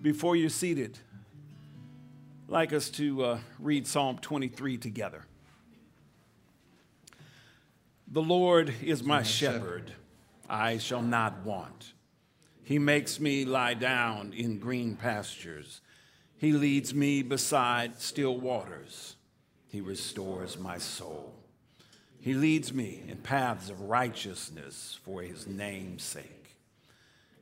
Before you're seated, I'd like us to uh, read Psalm 23 together. The Lord is my shepherd, I shall not want. He makes me lie down in green pastures. He leads me beside still waters. He restores my soul. He leads me in paths of righteousness for his name's sake.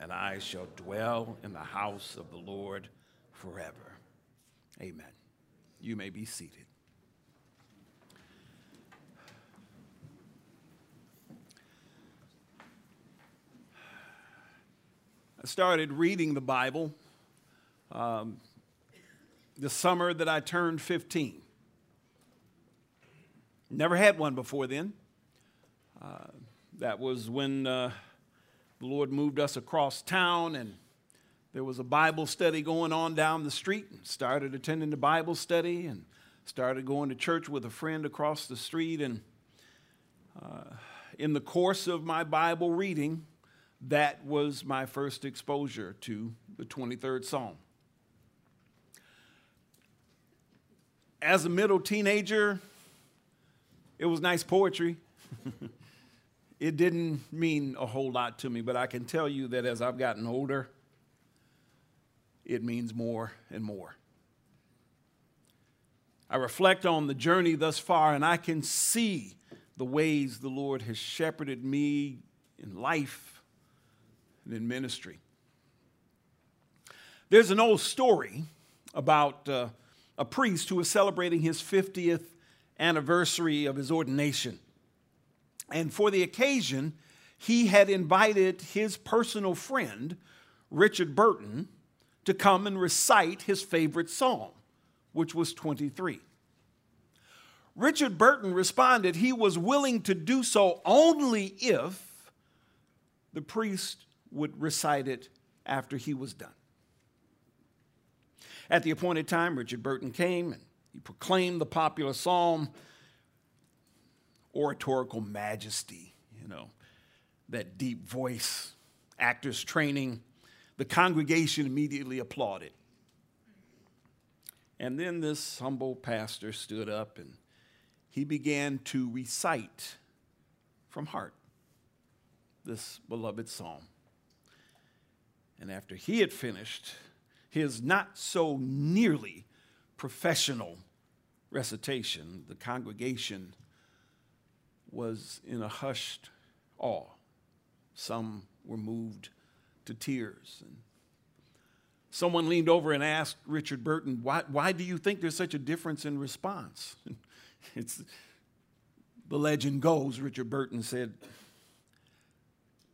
and I shall dwell in the house of the Lord forever. Amen. You may be seated. I started reading the Bible um, the summer that I turned 15. Never had one before then. Uh, that was when uh, the Lord moved us across town, and there was a Bible study going on down the street. And started attending the Bible study and started going to church with a friend across the street. And uh, in the course of my Bible reading, that was my first exposure to the 23rd Psalm. As a middle teenager, it was nice poetry. it didn't mean a whole lot to me, but I can tell you that as I've gotten older, it means more and more. I reflect on the journey thus far, and I can see the ways the Lord has shepherded me in life and in ministry. There's an old story about uh, a priest who was celebrating his 50th anniversary of his ordination. And for the occasion, he had invited his personal friend, Richard Burton, to come and recite his favorite psalm, which was 23. Richard Burton responded he was willing to do so only if the priest would recite it after he was done. At the appointed time, Richard Burton came and he proclaimed the popular psalm, oratorical majesty, you know, that deep voice, actors training. The congregation immediately applauded. And then this humble pastor stood up and he began to recite from heart this beloved psalm. And after he had finished his not so nearly professional recitation, the congregation was in a hushed awe. Some were moved to tears. And someone leaned over and asked Richard Burton, why, why do you think there's such a difference in response? it's, the legend goes, Richard Burton said,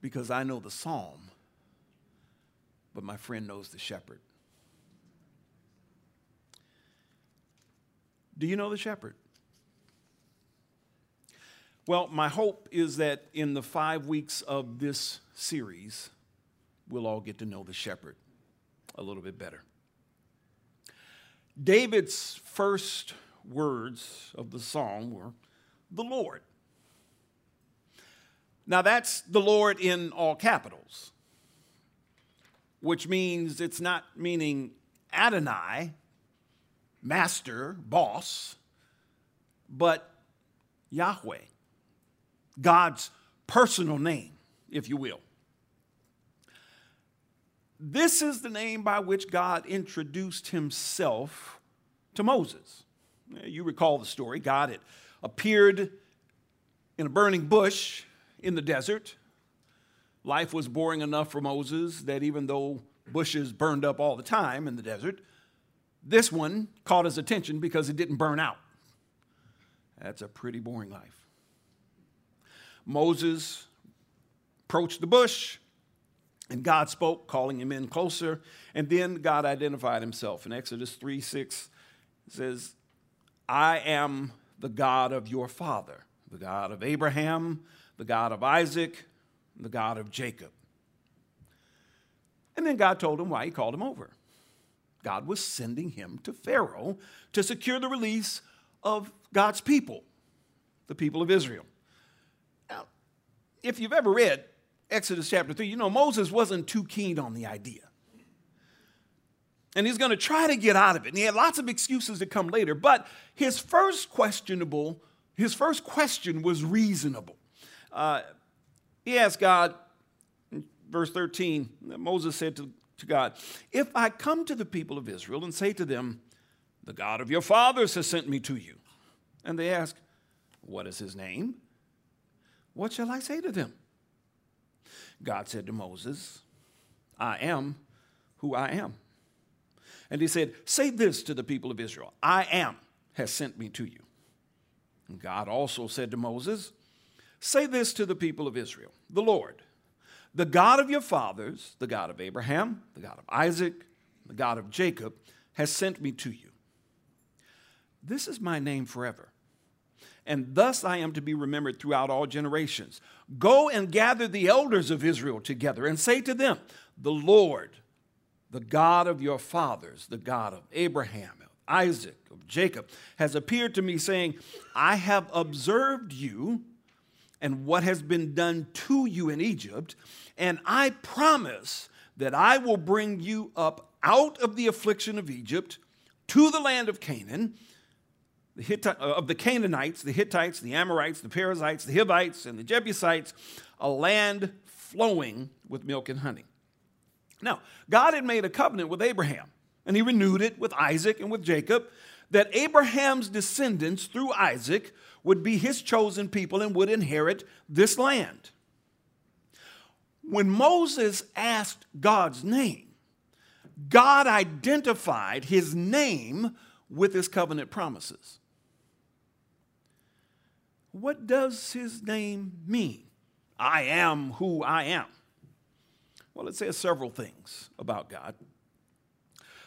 because I know the psalm, but my friend knows the shepherd. Do you know the shepherd? Well, my hope is that in the five weeks of this series, we'll all get to know the shepherd a little bit better. David's first words of the song were, The Lord. Now, that's the Lord in all capitals, which means it's not meaning Adonai, master, boss, but Yahweh, God's personal name, if you will. This is the name by which God introduced himself to Moses. You recall the story. God had appeared in a burning bush in the desert. Life was boring enough for Moses that even though bushes burned up all the time in the desert, this one caught his attention because it didn't burn out. That's a pretty boring life. Moses approached the bush, And God spoke, calling him in closer. And then God identified himself. In Exodus 3 6, it says, I am the God of your father, the God of Abraham, the God of Isaac, the God of Jacob. And then God told him why he called him over. God was sending him to Pharaoh to secure the release of God's people, the people of Israel. If you've ever read Exodus chapter 3, you know Moses wasn't too keen on the idea. And he's going to try to get out of it. And he had lots of excuses to come later, but his first questionable, his first question was reasonable. Uh, he asked God, verse 13, Moses said to, to God, If I come to the people of Israel and say to them, The God of your fathers has sent me to you, and they ask, What is his name? What shall I say to them? God said to Moses, I am who I am. And he said, Say this to the people of Israel I am has sent me to you. And God also said to Moses, Say this to the people of Israel The Lord, the God of your fathers, the God of Abraham, the God of Isaac, the God of Jacob, has sent me to you. This is my name forever and thus I am to be remembered throughout all generations. Go and gather the elders of Israel together and say to them, The Lord, the God of your fathers, the God of Abraham, of Isaac, of Jacob, has appeared to me, saying, I have observed you and what has been done to you in Egypt, and I promise that I will bring you up out of the affliction of Egypt to the land of Canaan the Hittite, uh, of the Canaanites, the Hittites, the Amorites, the Perizzites, the Hivites, and the Jebusites, a land flowing with milk and honey. Now, God had made a covenant with Abraham, and he renewed it with Isaac and with Jacob, that Abraham's descendants through Isaac would be his chosen people and would inherit this land. When Moses asked God's name, God identified his name with his covenant promises. What does his name mean? I am who I am. Well, it says several things about God.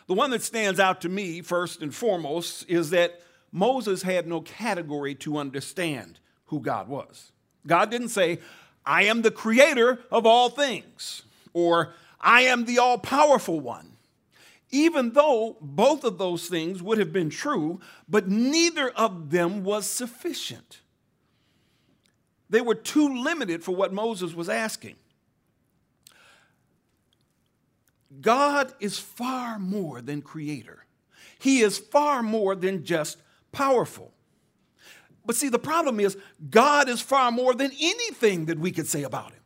The one that stands out to me, first and foremost, is that Moses had no category to understand who God was. God didn't say, I am the creator of all things, or I am the all powerful one. Even though both of those things would have been true, but neither of them was sufficient. They were too limited for what Moses was asking. God is far more than creator. He is far more than just powerful. But see, the problem is, God is far more than anything that we could say about him.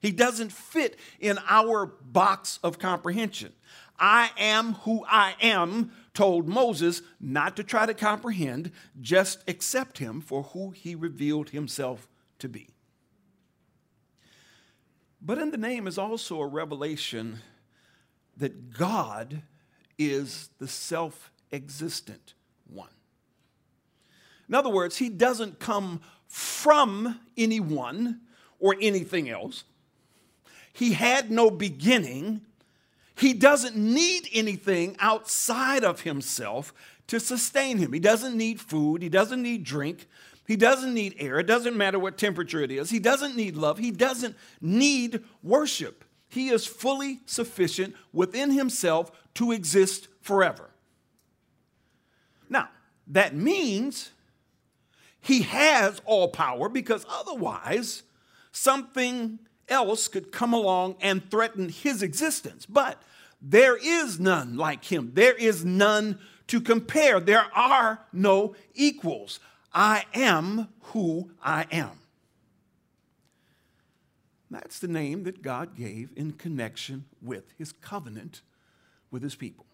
He doesn't fit in our box of comprehension. I am who I am told Moses not to try to comprehend, just accept him for who he revealed himself to be. But in the name is also a revelation that God is the self existent one. In other words, he doesn't come from anyone or anything else. He had no beginning he doesn't need anything outside of himself to sustain him. He doesn't need food. He doesn't need drink. He doesn't need air. It doesn't matter what temperature it is. He doesn't need love. He doesn't need worship. He is fully sufficient within himself to exist forever. Now, that means he has all power because otherwise, something else could come along and threaten his existence. But there is none like him. There is none to compare. There are no equals. I am who I am. That's the name that God gave in connection with his covenant with his people.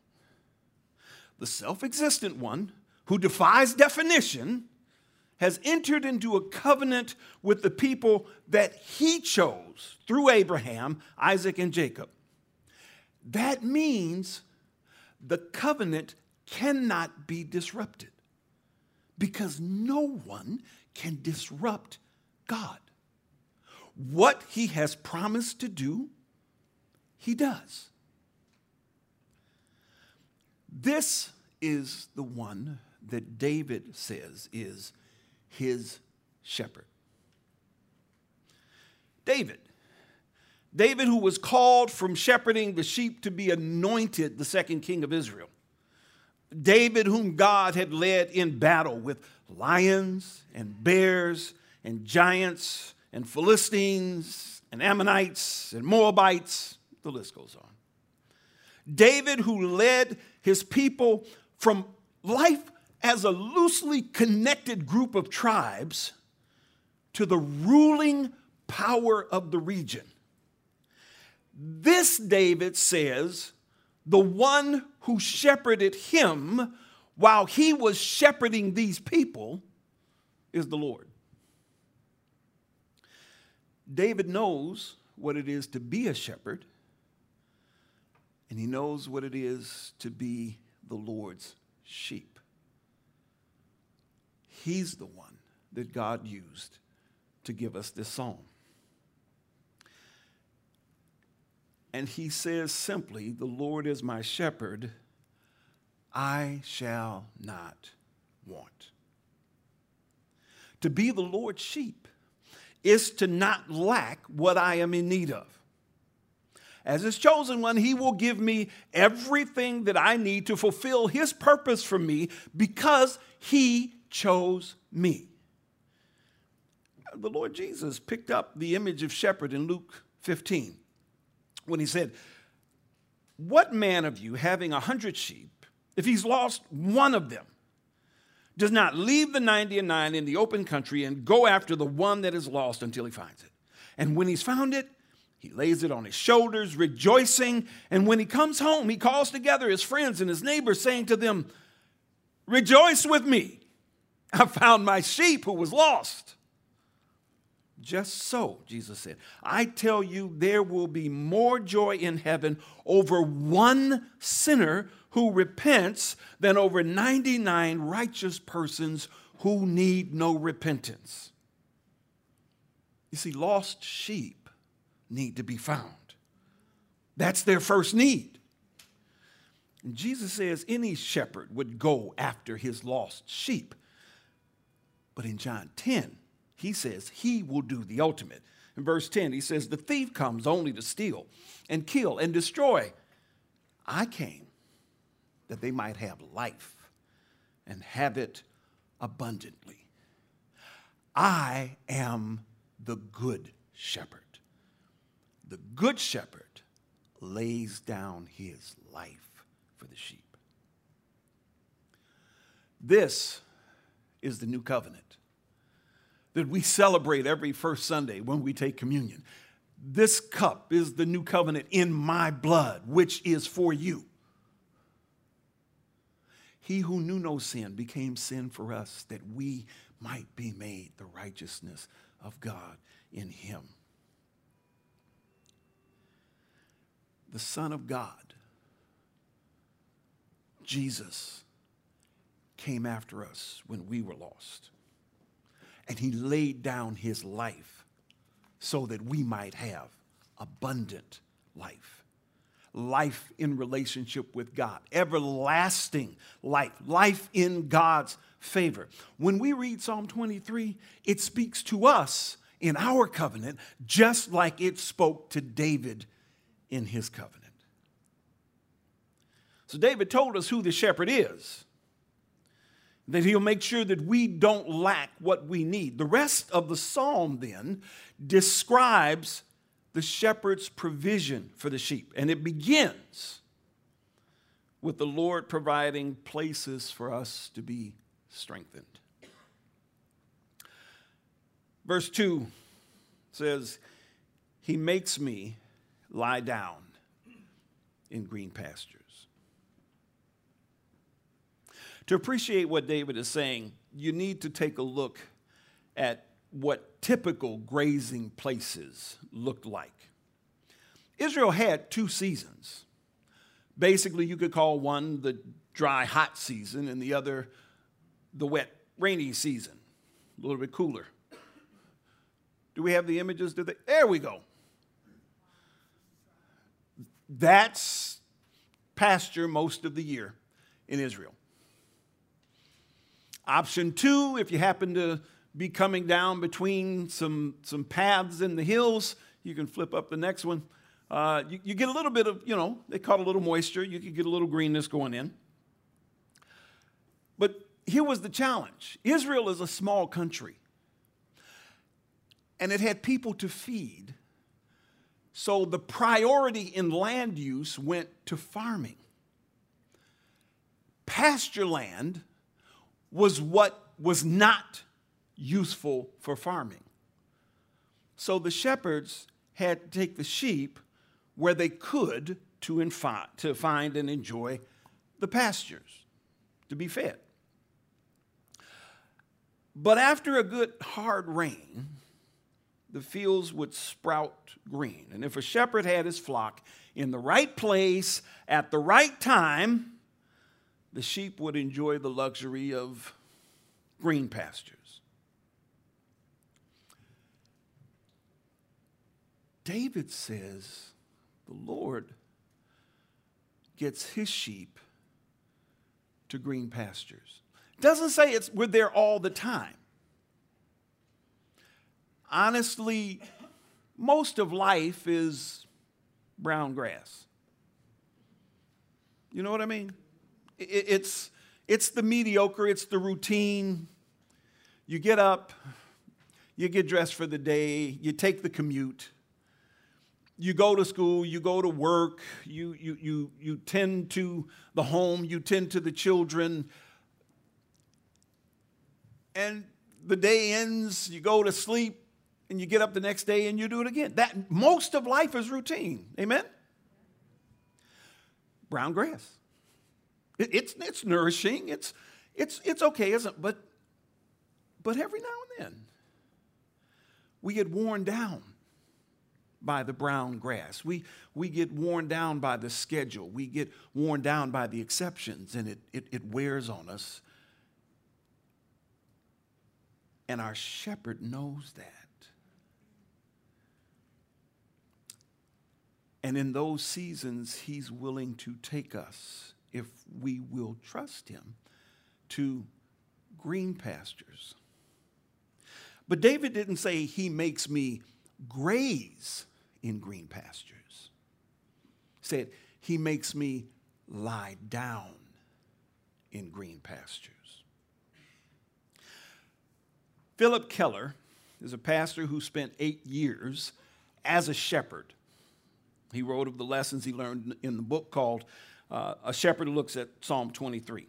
The self existent one who defies definition has entered into a covenant with the people that he chose through Abraham, Isaac, and Jacob. That means the covenant cannot be disrupted because no one can disrupt God. What he has promised to do he does. This is the one that David says is his shepherd. David. David, who was called from shepherding the sheep to be anointed the second king of Israel. David, whom God had led in battle with lions and bears and giants and Philistines and Ammonites and Moabites, the list goes on. David, who led his people from life as a loosely connected group of tribes to the ruling power of the region. This, David says, the one who shepherded him while he was shepherding these people is the Lord. David knows what it is to be a shepherd, and he knows what it is to be the Lord's sheep. He's the one that God used to give us this psalm. And he says simply, The Lord is my shepherd, I shall not want. To be the Lord's sheep is to not lack what I am in need of. As his chosen one, he will give me everything that I need to fulfill his purpose for me because he chose me. The Lord Jesus picked up the image of shepherd in Luke 15 when he said, What man of you, having a hundred sheep, if he's lost one of them, does not leave the 90 and 9 in the open country and go after the one that is lost until he finds it? And when he's found it, he lays it on his shoulders, rejoicing. And when he comes home, he calls together his friends and his neighbors, saying to them, Rejoice with me. I found my sheep who was lost. Just so, Jesus said, I tell you, there will be more joy in heaven over one sinner who repents than over 99 righteous persons who need no repentance. You see, lost sheep need to be found. That's their first need. And Jesus says any shepherd would go after his lost sheep. But in John 10, he says he will do the ultimate. In verse 10, he says, The thief comes only to steal and kill and destroy. I came that they might have life and have it abundantly. I am the good shepherd. The good shepherd lays down his life for the sheep. This is the new covenant that we celebrate every first Sunday when we take communion. This cup is the new covenant in my blood, which is for you. He who knew no sin became sin for us that we might be made the righteousness of God in him. The Son of God, Jesus, came after us when we were lost and he laid down his life so that we might have abundant life. Life in relationship with God, everlasting life, life in God's favor. When we read Psalm 23, it speaks to us in our covenant just like it spoke to David in his covenant. So, David told us who the shepherd is that he'll make sure that we don't lack what we need. The rest of the psalm then describes the shepherd's provision for the sheep, and it begins with the Lord providing places for us to be strengthened. Verse 2 says, He makes me lie down in green pastures. To appreciate what David is saying, you need to take a look at what typical grazing places looked like. Israel had two seasons. Basically, you could call one the dry, hot season and the other the wet, rainy season, a little bit cooler. Do we have the images? They, there we go. that's pasture most of the year in Israel. Option two, if you happen to be coming down between some, some paths in the hills, you can flip up the next one. Uh, you, you, get a little bit of, you know, they caught a little moisture. You can get a little greenness going in. But here was the challenge Israel is a small country, and it had people to feed. So the priority in land use went to farming. Pasture land was what was not useful for farming. So the shepherds had to take the sheep where they could to, infi- to find and enjoy the pastures, to be fed. But after a good hard rain, the fields would sprout green. And if a shepherd had his flock in the right place at the right time, the sheep would enjoy the luxury of green pastures. David says the Lord gets his sheep to green pastures. Doesn't say it's we're there all the time. Honestly, most of life is brown grass. You know what I mean? It's, it's the mediocre, it's the routine. You get up, you get dressed for the day, you take the commute, you go to school, you go to work, you, you, you, you tend to the home, you tend to the children, and the day ends, you go to sleep, and you get up the next day and you do it again. That most of life is routine. Amen? Brown grass. It, it's, it's nourishing. It's, it's, it's okay, isn't it? But, but every now and then, we get worn down by the brown grass. We, we get worn down by the schedule. We get worn down by the exceptions, and it, it, it wears on us. And our shepherd knows that. And in those seasons, he's willing to take us, if we will trust him, to green pastures. But David didn't say, He makes me graze in green pastures. He said, He makes me lie down in green pastures. Phillip Keller is a pastor who spent eight years as a shepherd. He wrote of the lessons he learned in the book called uh, A Shepherd Looks at Psalm 23.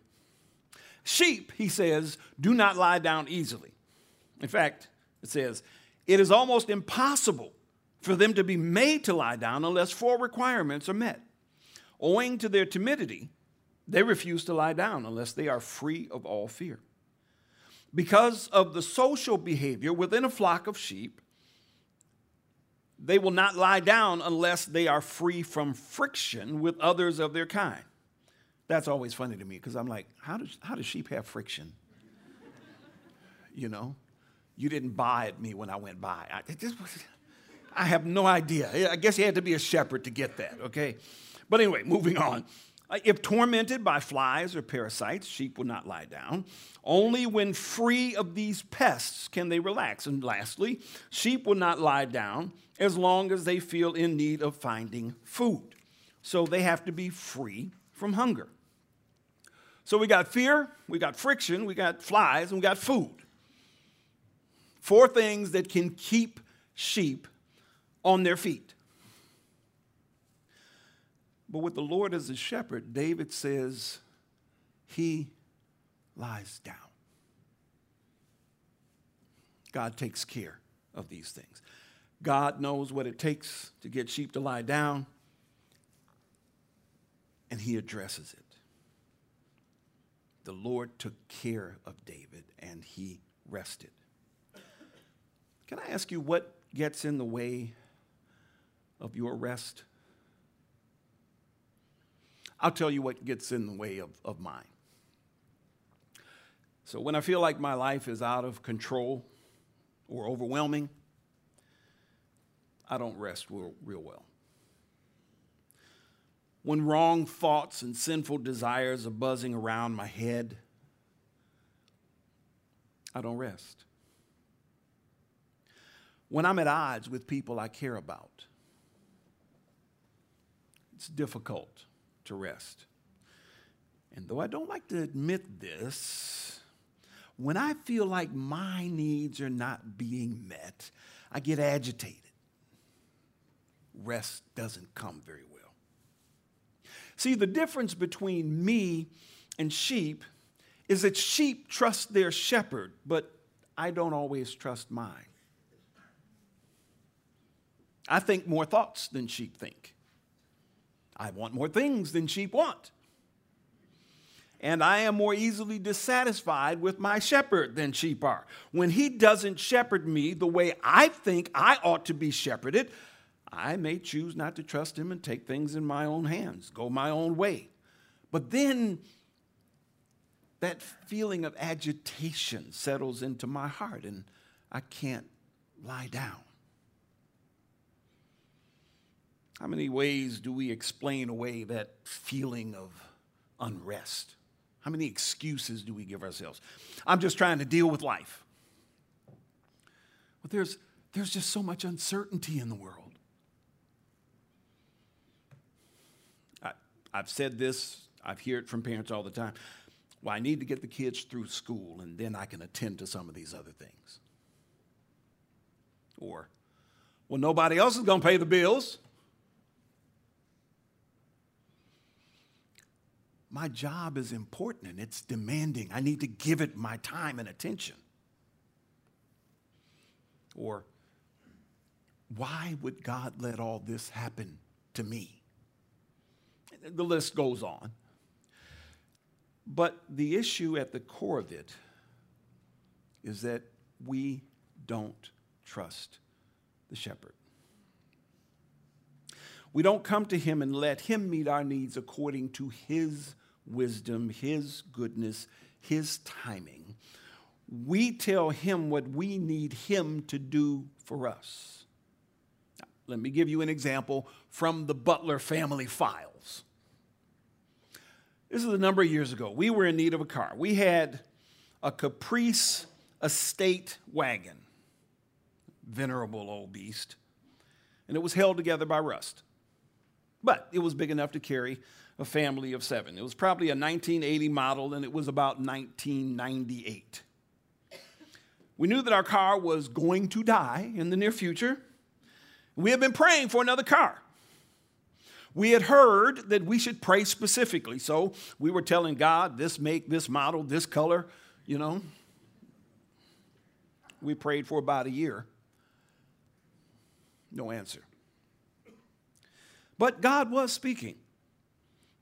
Sheep, he says, do not lie down easily. In fact, it says, it is almost impossible for them to be made to lie down unless four requirements are met. Owing to their timidity, they refuse to lie down unless they are free of all fear because of the social behavior within a flock of sheep, they will not lie down unless they are free from friction with others of their kind. That's always funny to me because I'm like, how does, how does sheep have friction? you know, you didn't buy at me when I went by. I, just, I have no idea. I guess you had to be a shepherd to get that, okay? But anyway, moving on. Uh, if tormented by flies or parasites, sheep will not lie down. Only when free of these pests can they relax. And lastly, sheep will not lie down as long as they feel in need of finding food. So they have to be free from hunger. So we got fear, we got friction, we got flies, and we got food. Four things that can keep sheep on their feet. But with the Lord as a shepherd, David says, He lies down. God takes care of these things. God knows what it takes to get sheep to lie down, and He addresses it. The Lord took care of David, and He rested. Can I ask you what gets in the way of your rest? I'll tell you what gets in the way of, of mine. So when I feel like my life is out of control or overwhelming, I don't rest real, real well. when wrong thoughts and sinful desires are buzzing around my head, I don't rest. When I'm at odds with people I care about, it's difficult to rest. And though I don't like to admit this, when I feel like my needs are not being met, I get agitated. Rest doesn't come very well. See, the difference between me and sheep is that sheep trust their shepherd, but I don't always trust mine. I think more thoughts than sheep think. I want more things than sheep want. And I am more easily dissatisfied with my shepherd than sheep are. When he doesn't shepherd me the way I think I ought to be shepherded, I may choose not to trust him and take things in my own hands, go my own way. But then that feeling of agitation settles into my heart and I can't lie down. How many ways do we explain away that feeling of unrest? How many excuses do we give ourselves? I'm just trying to deal with life. But there's, there's just so much uncertainty in the world. I, I've said this, I've it from parents all the time. Well, I need to get the kids through school and then I can attend to some of these other things. Or, well, nobody else is going to pay the bills. My job is important and it's demanding. I need to give it my time and attention. Or, why would God let all this happen to me? The list goes on. But the issue at the core of it is that we don't trust the shepherd. We don't come to him and let him meet our needs according to his wisdom, His goodness, His timing. We tell Him what we need Him to do for us. Now, let me give you an example from the Butler family files. This is a number of years ago. We were in need of a car. We had a Caprice estate wagon, venerable old beast, and it was held together by rust. But it was big enough to carry a family of seven. It was probably a 1980 model, and it was about 1998. We knew that our car was going to die in the near future. We had been praying for another car. We had heard that we should pray specifically, so we were telling God this make, this model, this color, you know. We prayed for about a year. No answer. But God was speaking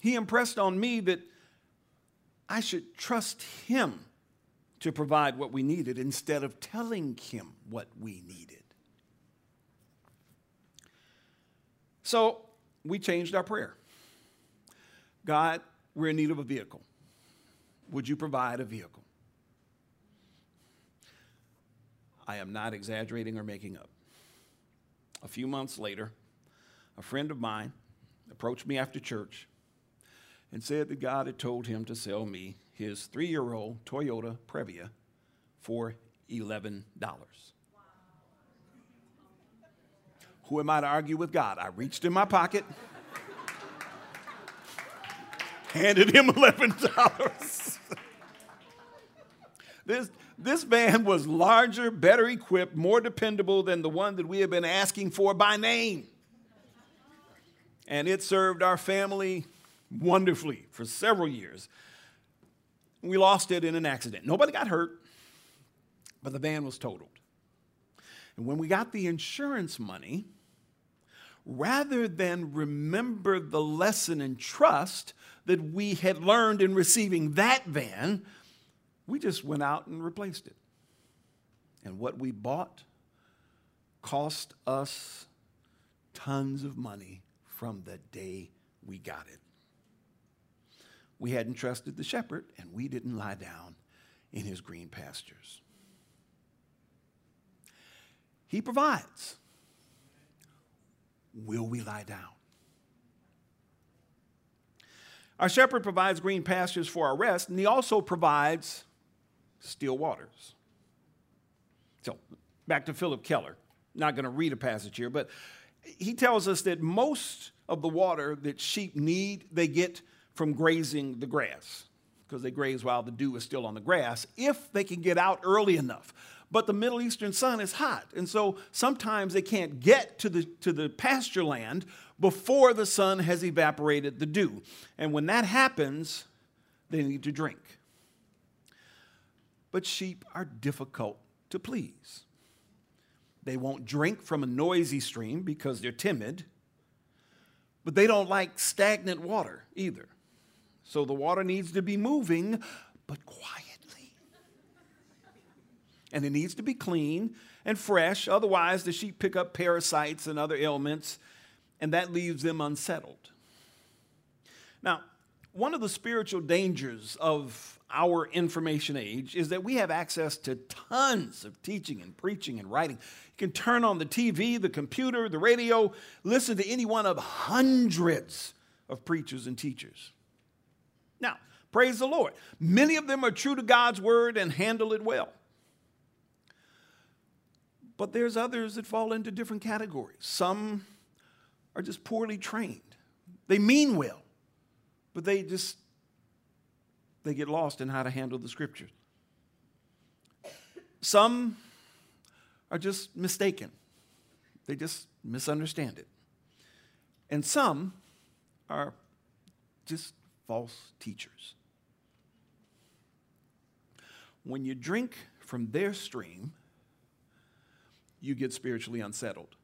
he impressed on me that I should trust him to provide what we needed instead of telling him what we needed. So we changed our prayer. God, we're in need of a vehicle. Would you provide a vehicle? I am not exaggerating or making up. A few months later, a friend of mine approached me after church and said that God had told him to sell me his three year old Toyota Previa for $11. Who am I to argue with God? I reached in my pocket, handed him $11. this, this van was larger, better equipped, more dependable than the one that we had been asking for by name. And it served our family wonderfully for several years. We lost it in an accident. Nobody got hurt, but the van was totaled. And when we got the insurance money, rather than remember the lesson and trust that we had learned in receiving that van, we just went out and replaced it. And what we bought cost us tons of money from the day we got it. We hadn't trusted the shepherd, and we didn't lie down in his green pastures. He provides. Will we lie down? Our shepherd provides green pastures for our rest, and he also provides still waters. So, back to Phillip Keller. Not going to read a passage here, but he tells us that most of the water that sheep need, they get from grazing the grass, because they graze while the dew is still on the grass, if they can get out early enough. But the Middle Eastern sun is hot, and so sometimes they can't get to the, to the pasture land before the sun has evaporated the dew. And when that happens, they need to drink. But sheep are difficult to please. They won't drink from a noisy stream because they're timid, but they don't like stagnant water either. So the water needs to be moving, but quietly. And it needs to be clean and fresh, otherwise, the sheep pick up parasites and other ailments and that leaves them unsettled. Now, one of the spiritual dangers of our information age is that we have access to tons of teaching and preaching and writing. You can turn on the TV, the computer, the radio, listen to any one of hundreds of preachers and teachers. Now, praise the Lord. Many of them are true to God's word and handle it well. But there's others that fall into different categories. Some are just poorly trained. They mean well, but they just they get lost in how to handle the scriptures. Some are just mistaken. They just misunderstand it. And some are just false teachers. When you drink from their stream, you get spiritually unsettled.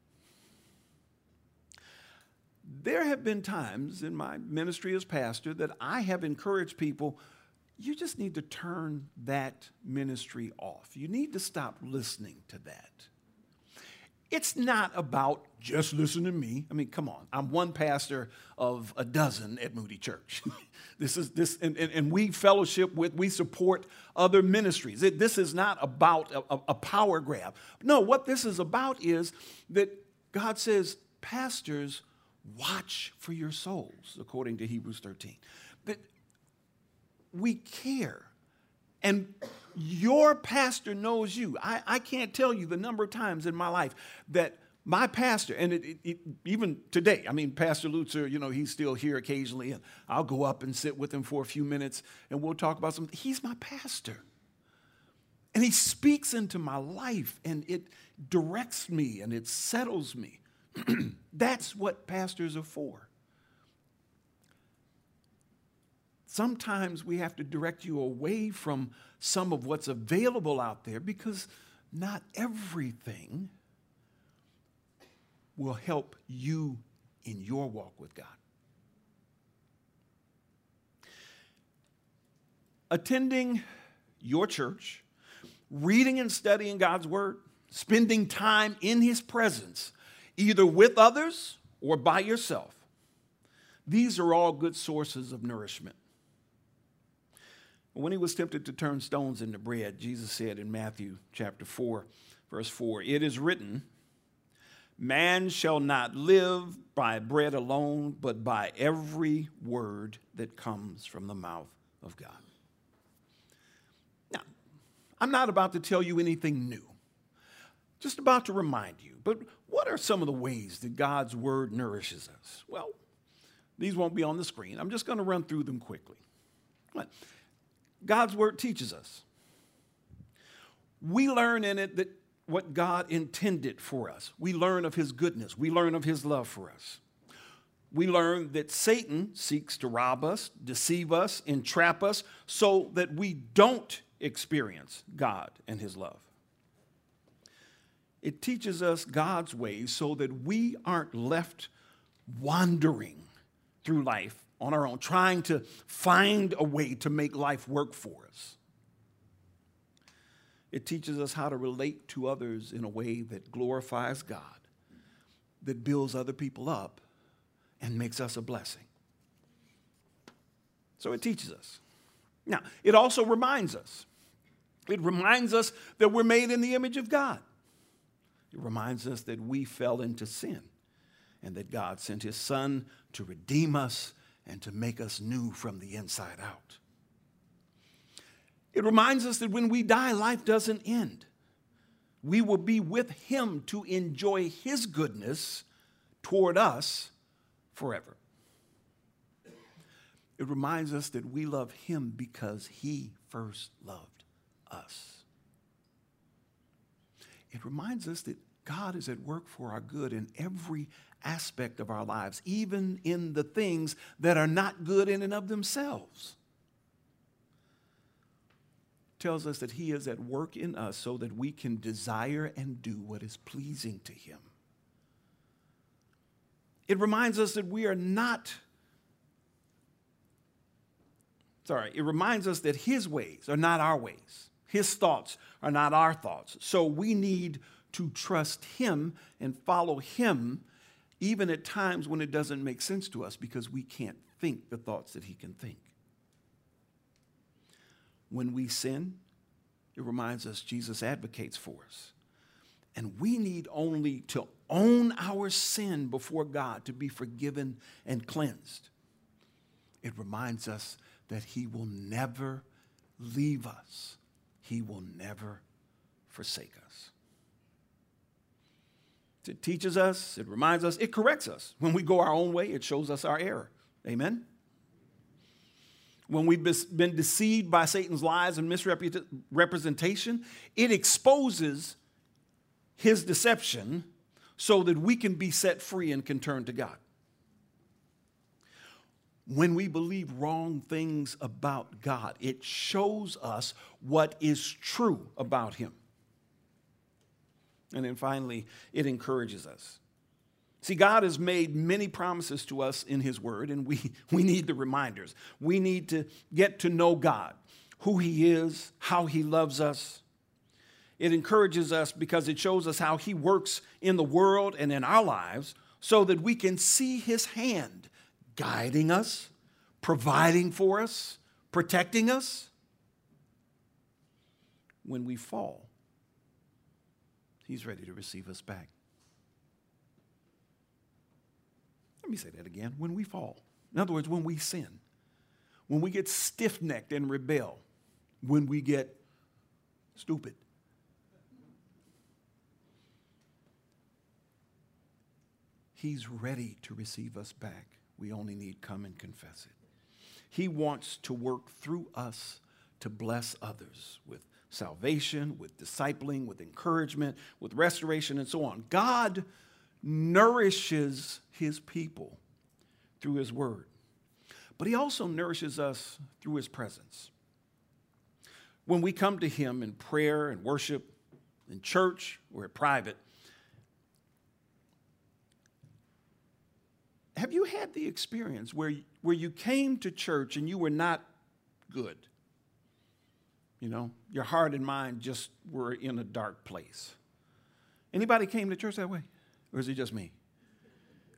There have been times in my ministry as pastor that I have encouraged people you just need to turn that ministry off. You need to stop listening to that. It's not about just listen to me. I mean, come on. I'm one pastor of a dozen at Moody Church. this is this, and, and, and, we fellowship with, we support other ministries. It, this is not about a, a power grab. No, what this is about is that God says, pastors Watch for your souls, according to Hebrews 13. But we care. And your pastor knows you. I, I can't tell you the number of times in my life that my pastor, and it, it, it, even today, I mean, Pastor Lutzer, you know, he's still here occasionally, and I'll go up and sit with him for a few minutes and we'll talk about something. He's my pastor. And he speaks into my life and it directs me and it settles me. That's what pastors are for. Sometimes we have to direct you away from some of what's available out there because not everything will help you in your walk with God. Attending your church, reading and studying God's Word, spending time in His presence either with others or by yourself. These are all good sources of nourishment. When he was tempted to turn stones into bread, Jesus said in Matthew chapter 4, verse 4, It is written, Man shall not live by bread alone, but by every word that comes from the mouth of God. Now, I'm not about to tell you anything new, just about to remind you. But what are some of the ways that God's word nourishes us? Well, these won't be on the screen. I'm just going to run through them quickly. God's word teaches us. We learn in it that what God intended for us. We learn of his goodness. We learn of his love for us. We learn that Satan seeks to rob us, deceive us, entrap us so that we don't experience God and his love. It teaches us God's ways so that we aren't left wandering through life on our own, trying to find a way to make life work for us. It teaches us how to relate to others in a way that glorifies God, that builds other people up, and makes us a blessing. So it teaches us. Now, it also reminds us. It reminds us that we're made in the image of God. It reminds us that we fell into sin and that God sent his son to redeem us and to make us new from the inside out. It reminds us that when we die, life doesn't end. We will be with Him to enjoy His goodness toward us forever. It reminds us that we love Him because He first loved us. It reminds us that God is at work for our good in every aspect of our lives, even in the things that are not good in and of themselves. Tells us that He is at work in us so that we can desire and do what is pleasing to Him. It reminds us that we are not, sorry, it reminds us that His ways are not our ways. His thoughts are not our thoughts. So we need to trust Him and follow Him, even at times when it doesn't make sense to us because we can't think the thoughts that He can think. When we sin, it reminds us Jesus advocates for us. And we need only to own our sin before God to be forgiven and cleansed. It reminds us that He will never leave us, He will never forsake us. It teaches us, it reminds us, it corrects us. When we go our own way, it shows us our error. Amen? When we've been deceived by Satan's lies and misrepresentation, it exposes his deception so that we can be set free and can turn to God. When we believe wrong things about God, it shows us what is true about Him. And then finally, it encourages us. See, God has made many promises to us in His Word, and we, we need the reminders. We need to get to know God, who He is, how He loves us. It encourages us because it shows us how He works in the world and in our lives so that we can see His hand guiding us, providing for us, protecting us. When we fall, He's ready to receive us back. Let me say that again. When we fall, in other words, when we sin, when we get stiff necked and rebel, when we get stupid, He's ready to receive us back. We only need come and confess it. He wants to work through us to bless others with salvation, with discipling, with encouragement, with restoration, and so on. God nourishes his people through his word, but he also nourishes us through his presence. When we come to him in prayer and worship, in church or at private, have you had the experience where, where you came to church and you were not good? You know, your heart and mind just were in a dark place. Anybody came to church that way? Or is it just me?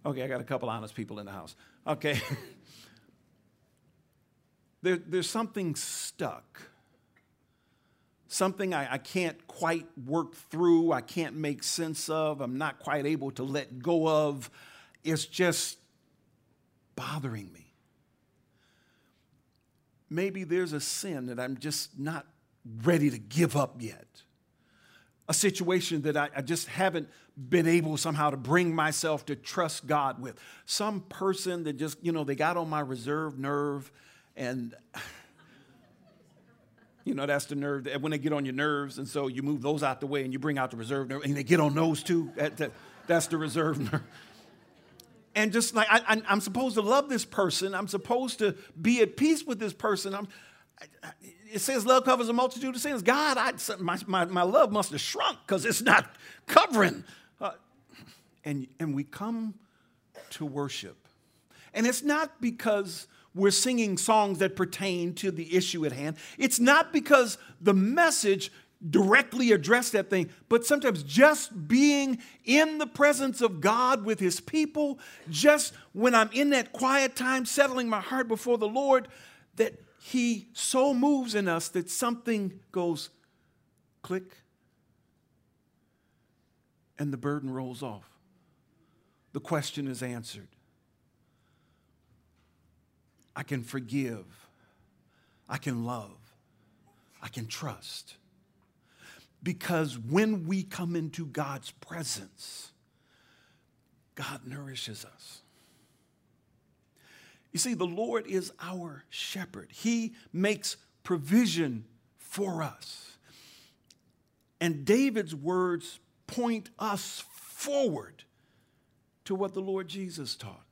Okay, I got a couple honest people in the house. Okay. there, there's something stuck. Something I, I can't quite work through, I can't make sense of, I'm not quite able to let go of. It's just bothering me. Maybe there's a sin that I'm just not ready to give up yet. A situation that I, I, just haven't been able somehow to bring myself to trust God with. Some person that just, you know, they got on my reserve nerve and. You know, that's the nerve that when they get on your nerves, and so you move those out the way and you bring out the reserve nerve, and they get on those too. That, that, that's the reserve nerve. And just like I, am supposed to love this person, I'm supposed to be at peace with this person. I'm, I, it says love covers a multitude of sins. God, I, my, my, my love must have shrunk because it's not covering. Uh, and, and we come to worship. And it's not because we're singing songs that pertain to the issue at hand. It's not because the message directly addressed that thing, but sometimes just being in the presence of God with His people, just when I'm in that quiet time, settling my heart before the Lord, that he so moves in us that something goes click and the burden rolls off. The question is answered. I can forgive, I can love, I can trust. Because when we come into God's presence, God nourishes us. You see, the Lord is our shepherd, He makes provision for us. And David's words point us forward to what the Lord Jesus taught.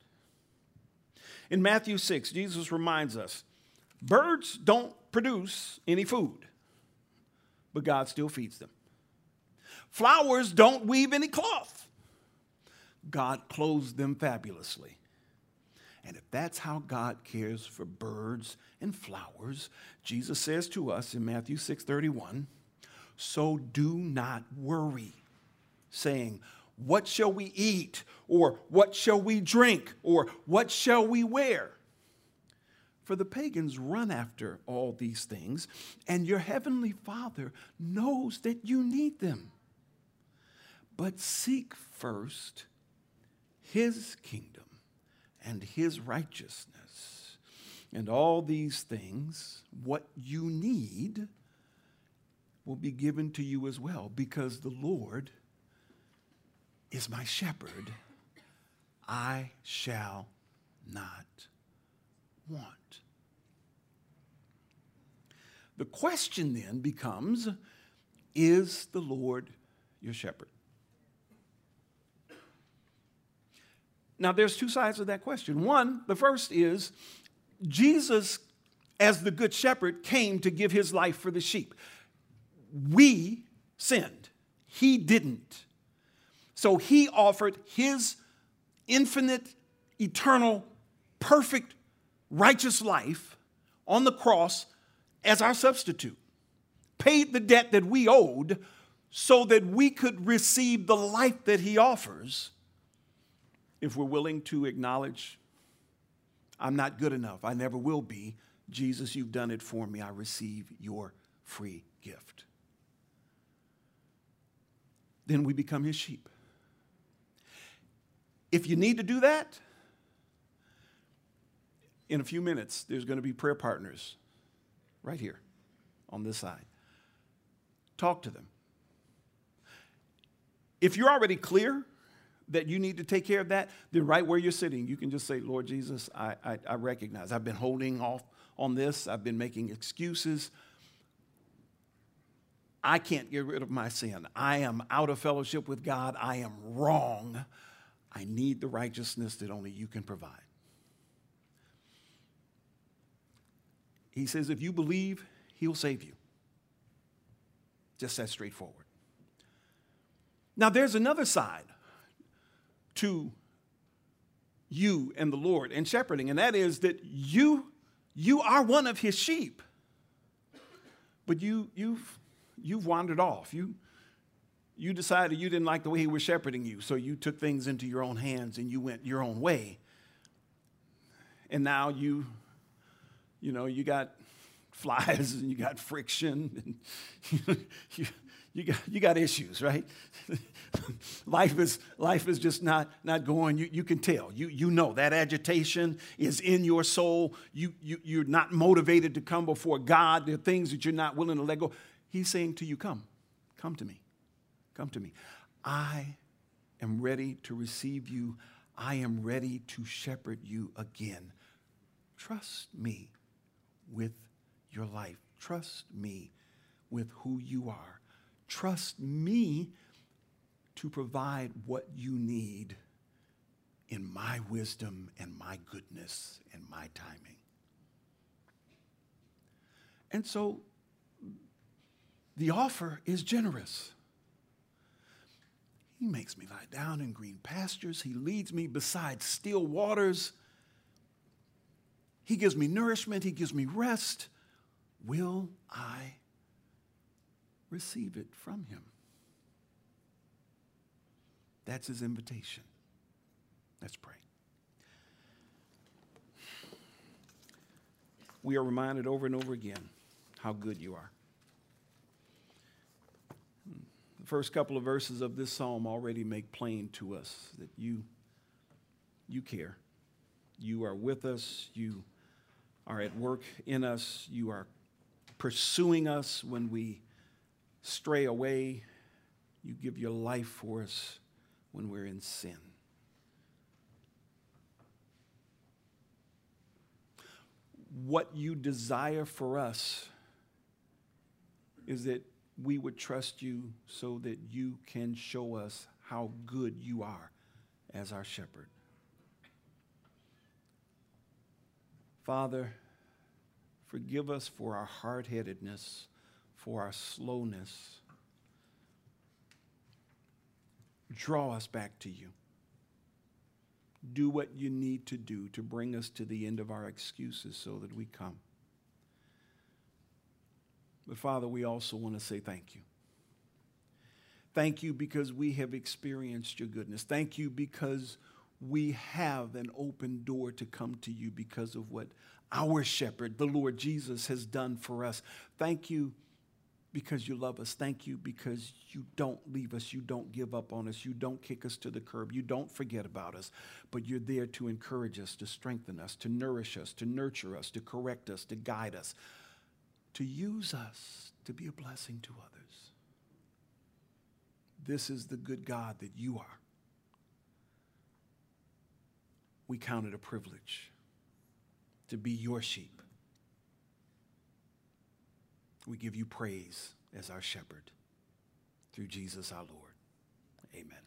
In Matthew 6, Jesus reminds us birds don't produce any food, but God still feeds them. Flowers don't weave any cloth, God clothes them fabulously. And if that's how God cares for birds and flowers, Jesus says to us in Matthew 6:31, so do not worry, saying, what shall we eat? Or what shall we drink? Or what shall we wear? For the pagans run after all these things, and your heavenly Father knows that you need them. But seek first his kingdom and his righteousness, and all these things, what you need, will be given to you as well, because the Lord is my shepherd, I shall not want. The question then becomes Is the Lord your shepherd? Now, there's two sides of that question. One, the first is Jesus, as the good shepherd, came to give his life for the sheep. We sinned, he didn't. So he offered his infinite, eternal, perfect, righteous life on the cross as our substitute, paid the debt that we owed so that we could receive the life that he offers if we're willing to acknowledge, I'm not good enough, I never will be. Jesus, you've done it for me. I receive your free gift. Then we become his sheep. If you need to do that, in a few minutes, there's going to be prayer partners right here on this side. Talk to them. If you're already clear that you need to take care of that, then right where you're sitting, you can just say, Lord Jesus, I, I, I recognize I've been holding off on this, I've been making excuses. I can't get rid of my sin. I am out of fellowship with God. I am wrong. I need the righteousness that only you can provide. He says, if you believe, he'll save you. Just that straightforward. Now, there's another side to you and the Lord and shepherding, and that is that you, you are one of his sheep. But you, you've, you've wandered off. You, you decided you didn't like the way he was shepherding you, so you took things into your own hands and you went your own way. And now you, you know, you got flies and you got friction and you, you, got, you got issues, right? life, is, life is just not, not going. You, you can tell. You, you know that agitation is in your soul. You, you, you're not motivated to come before God. There are things that you're not willing to let go. He's saying to you, Come, come to me. Come to me. I am ready to receive you. I am ready to shepherd you again. Trust me with your life. Trust me with who you are. Trust me to provide what you need in my wisdom and my goodness and my timing. And so the offer is generous. He makes me lie down in green pastures. He leads me beside still waters. He gives me nourishment. He gives me rest. Will I receive it from him? That's his invitation. Let's pray. We are reminded over and over again how good you are. The first couple of verses of this psalm already make plain to us that you, you care. You are with us. You are at work in us. You are pursuing us when we stray away. You give your life for us when we're in sin. What you desire for us is that we would trust you so that you can show us how good you are as our shepherd. Father, forgive us for our hard headedness, for our slowness. Draw us back to you. Do what you need to do to bring us to the end of our excuses so that we come. But Father, we also want to say thank you. Thank you because we have experienced your goodness. Thank you because we have an open door to come to you because of what our shepherd, the Lord Jesus, has done for us. Thank you because you love us. Thank you because you don't leave us. You don't give up on us. You don't kick us to the curb. You don't forget about us. But you're there to encourage us, to strengthen us, to nourish us, to nurture us, to correct us, to guide us, to use us to be a blessing to others. This is the good God that you are. We count it a privilege to be your sheep. We give you praise as our shepherd through Jesus our Lord. Amen.